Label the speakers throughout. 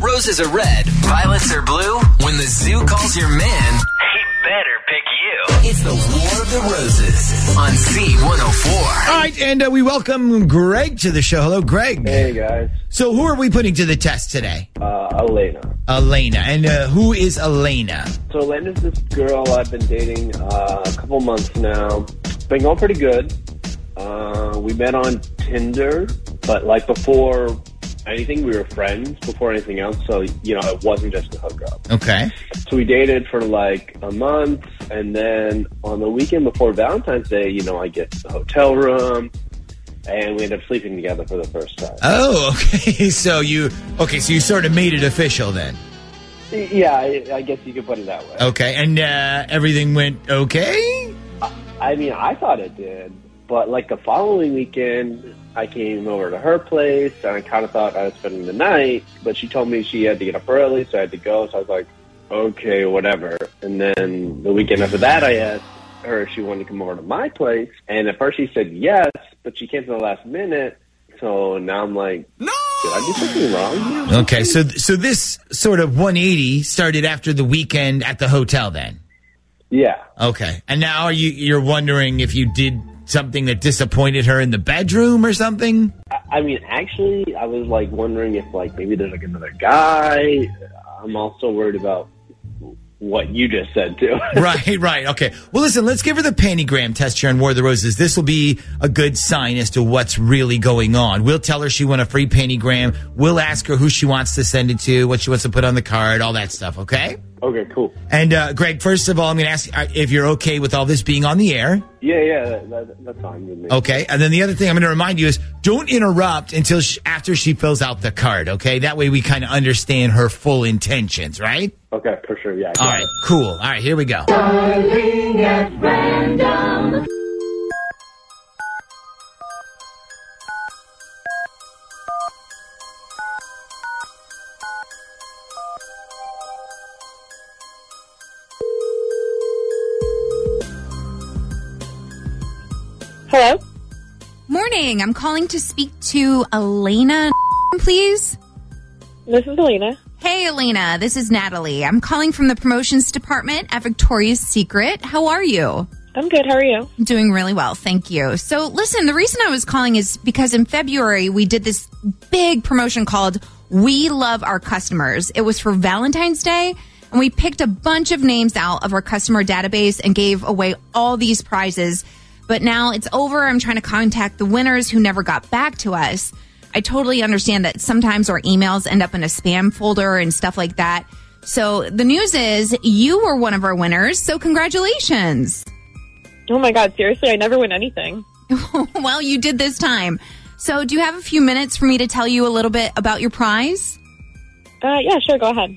Speaker 1: Roses are red, violets are blue. When the zoo calls your man, he better pick you. It's the War of the Roses on Z104.
Speaker 2: All right, and uh, we welcome Greg to the show. Hello, Greg.
Speaker 3: Hey guys,
Speaker 2: So, who are we putting to the test today?
Speaker 3: uh, Elena.
Speaker 2: Elena. And uh, who is Elena?
Speaker 3: So Elena's this girl I've been dating uh, a couple months now. Been going pretty good. Uh, we met on Tinder, but like before anything, we were friends before anything else. So you know, it wasn't just a hookup.
Speaker 2: Okay.
Speaker 3: So we dated for like a month, and then on the weekend before Valentine's Day, you know, I get the hotel room, and we end up sleeping together for the first time.
Speaker 2: Oh, okay. So you okay? So you sort of made it official then.
Speaker 3: Yeah, I, I guess you could put it that way.
Speaker 2: Okay, and uh, everything went okay.
Speaker 3: I mean, I thought it did, but like the following weekend, I came over to her place and I kind of thought I was spending the night, but she told me she had to get up early, so I had to go. So I was like, okay, whatever. And then the weekend after that, I asked her if she wanted to come over to my place, and at first she said yes, but she came to the last minute. So now I'm like, no, did I do something wrong? here?
Speaker 2: Okay, so so this sort of 180 started after the weekend at the hotel then.
Speaker 3: Yeah.
Speaker 2: Okay, and now are you you're wondering if you did something that disappointed her in the bedroom or something?
Speaker 3: I- mean, actually, I was like wondering if like maybe there's like another guy. I'm also worried about what you just said too.
Speaker 2: right, right. Okay. Well, listen, let's give her the pantygram test here on War of the Roses. This will be a good sign as to what's really going on. We'll tell her she won a free pantygram. We'll ask her who she wants to send it to, what she wants to put on the card, all that stuff. Okay.
Speaker 3: Okay, cool.
Speaker 2: And uh, Greg, first of all, I'm going to ask uh, if you're okay with all this being on the air.
Speaker 3: Yeah, yeah, that, that, that's fine with me.
Speaker 2: Okay. And then the other thing I'm going to remind you is don't interrupt until she, after she fills out the card. Okay. That way we kind of understand her full intentions, right?
Speaker 3: Okay, for sure. Yeah. I
Speaker 2: All
Speaker 3: got
Speaker 2: right.
Speaker 3: it.
Speaker 2: Cool. All right. Here we go.
Speaker 4: Hello?
Speaker 5: Morning. I'm calling to speak to Elena, please.
Speaker 4: This is Elena.
Speaker 5: Hey, Elena. This is Natalie. I'm calling from the promotions department at Victoria's Secret. How are you?
Speaker 4: I'm good. How are you?
Speaker 5: Doing really well. Thank you. So, listen, the reason I was calling is because in February we did this big promotion called We Love Our Customers. It was for Valentine's Day. And we picked a bunch of names out of our customer database and gave away all these prizes. But now it's over. I'm trying to contact the winners who never got back to us. I totally understand that sometimes our emails end up in a spam folder and stuff like that. So the news is you were one of our winners. So congratulations.
Speaker 4: Oh my god, seriously? I never win anything.
Speaker 5: well, you did this time. So, do you have a few minutes for me to tell you a little bit about your prize?
Speaker 4: Uh, yeah, sure, go ahead.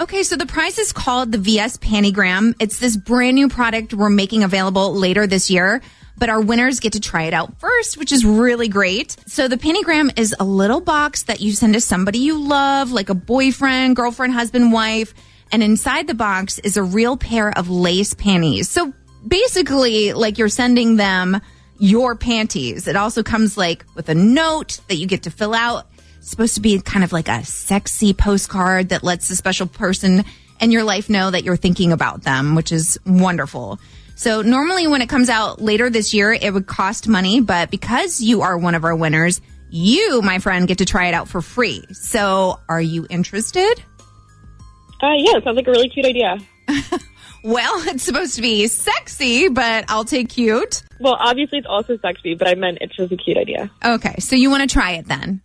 Speaker 5: Okay, so the prize is called the VS Pantygram. It's this brand new product we're making available later this year, but our winners get to try it out first, which is really great. So the Pantygram is a little box that you send to somebody you love, like a boyfriend, girlfriend, husband, wife, and inside the box is a real pair of lace panties. So basically, like you're sending them your panties. It also comes like with a note that you get to fill out. It's supposed to be kind of like a sexy postcard that lets the special person in your life know that you're thinking about them, which is wonderful. So normally when it comes out later this year, it would cost money, but because you are one of our winners, you, my friend, get to try it out for free. So are you interested?
Speaker 4: Uh, yeah, it sounds like a really cute idea.
Speaker 5: Well, it's supposed to be sexy, but I'll take cute.
Speaker 4: Well, obviously it's also sexy, but I meant it's just a cute idea.
Speaker 5: Okay, so you want to try it then?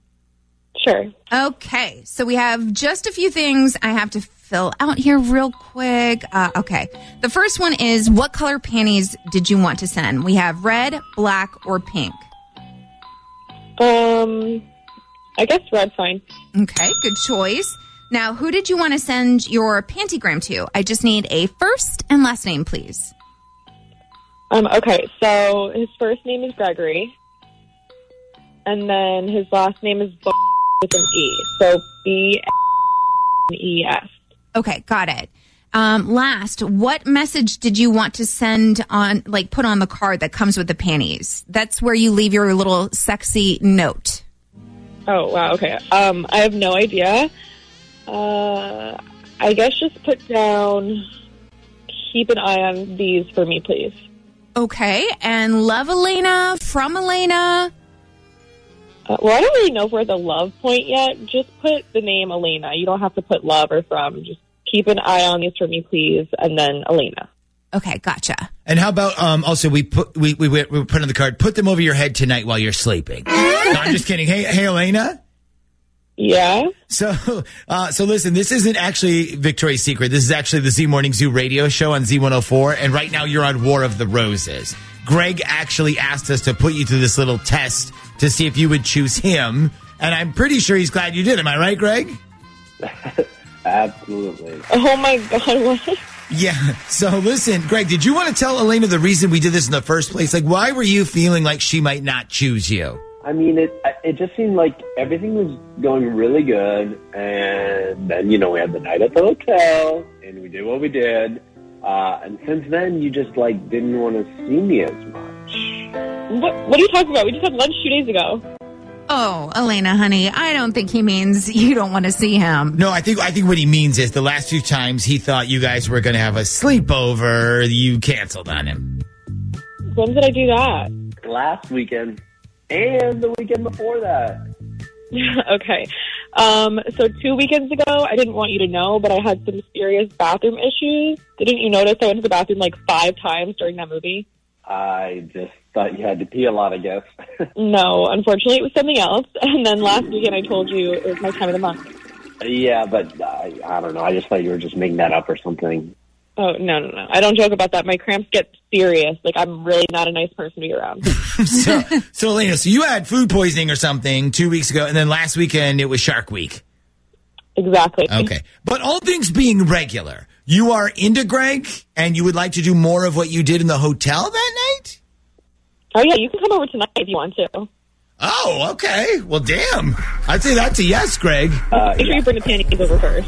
Speaker 4: Sure.
Speaker 5: Okay, so we have just a few things I have to fill out here real quick. Uh, okay, the first one is what color panties did you want to send? We have red, black, or pink.
Speaker 4: Um, I guess red's fine.
Speaker 5: Okay, good choice. Now, who did you want to send your pantygram to? I just need a first and last name, please.
Speaker 4: Um, okay, so his first name is Gregory, and then his last name is with an E. So B E S.
Speaker 5: Okay, got it. Um, last, what message did you want to send on, like, put on the card that comes with the panties? That's where you leave your little sexy note.
Speaker 4: Oh wow, okay. Um, I have no idea. Uh, I guess just put down. Keep an eye on these for me, please.
Speaker 5: Okay, and love Elena from Elena.
Speaker 4: Uh, well, I don't really know if we're at the love point yet. Just put the name Elena. You don't have to put love or from. Just keep an eye on these for me, please, and then Elena.
Speaker 5: Okay, gotcha.
Speaker 2: And how about um also we put we we we we put on the card put them over your head tonight while you're sleeping. no, I'm just kidding. Hey hey Elena.
Speaker 4: Yeah.
Speaker 2: So uh so listen, this isn't actually Victoria's Secret. This is actually the Z Morning Zoo radio show on Z104 and right now you're on War of the Roses. Greg actually asked us to put you through this little test to see if you would choose him and I'm pretty sure he's glad you did. Am I right, Greg?
Speaker 3: Absolutely.
Speaker 4: Oh my God! What?
Speaker 2: Yeah. So listen, Greg, did you want to tell Elena the reason we did this in the first place? Like, why were you feeling like she might not choose you?
Speaker 3: I mean, it it just seemed like everything was going really good, and then you know we had the night at the hotel, and we did what we did, uh, and since then you just like didn't want to see me as much.
Speaker 4: What? What are you talking about? We just had lunch two days ago.
Speaker 5: Oh, Elena, honey, I don't think he means you don't want to see him.
Speaker 2: No, I think I think what he means is the last few times he thought you guys were going to have a sleepover, you canceled on him.
Speaker 4: When did I do that?
Speaker 3: Last weekend and the weekend before that.
Speaker 4: okay. Um, so two weekends ago, I didn't want you to know, but I had some serious bathroom issues. Didn't you notice I went to the bathroom like five times during that movie?
Speaker 3: I just thought you had to pee a lot, I guess.
Speaker 4: No, unfortunately, it was something else. And then last weekend, I told you it was my time of the month.
Speaker 3: yeah, but I, I don't know. I just thought you were just making that up or something.
Speaker 4: Oh no, no, no! I don't joke about that. My cramps get serious. Like I'm really not a nice person to be around.
Speaker 2: so, so Elena, so you had food poisoning or something two weeks ago, and then last weekend it was Shark Week.
Speaker 4: exactly.
Speaker 2: Okay, but all things being regular, you are into Greg, and you would like to do more of what you did in the hotel that night.
Speaker 4: Oh yeah, you can come over tonight if you want to.
Speaker 2: Oh, okay. Well, damn. I'd say that's a yes, Greg.
Speaker 3: Uh,
Speaker 4: Make sure you bring the panties over first.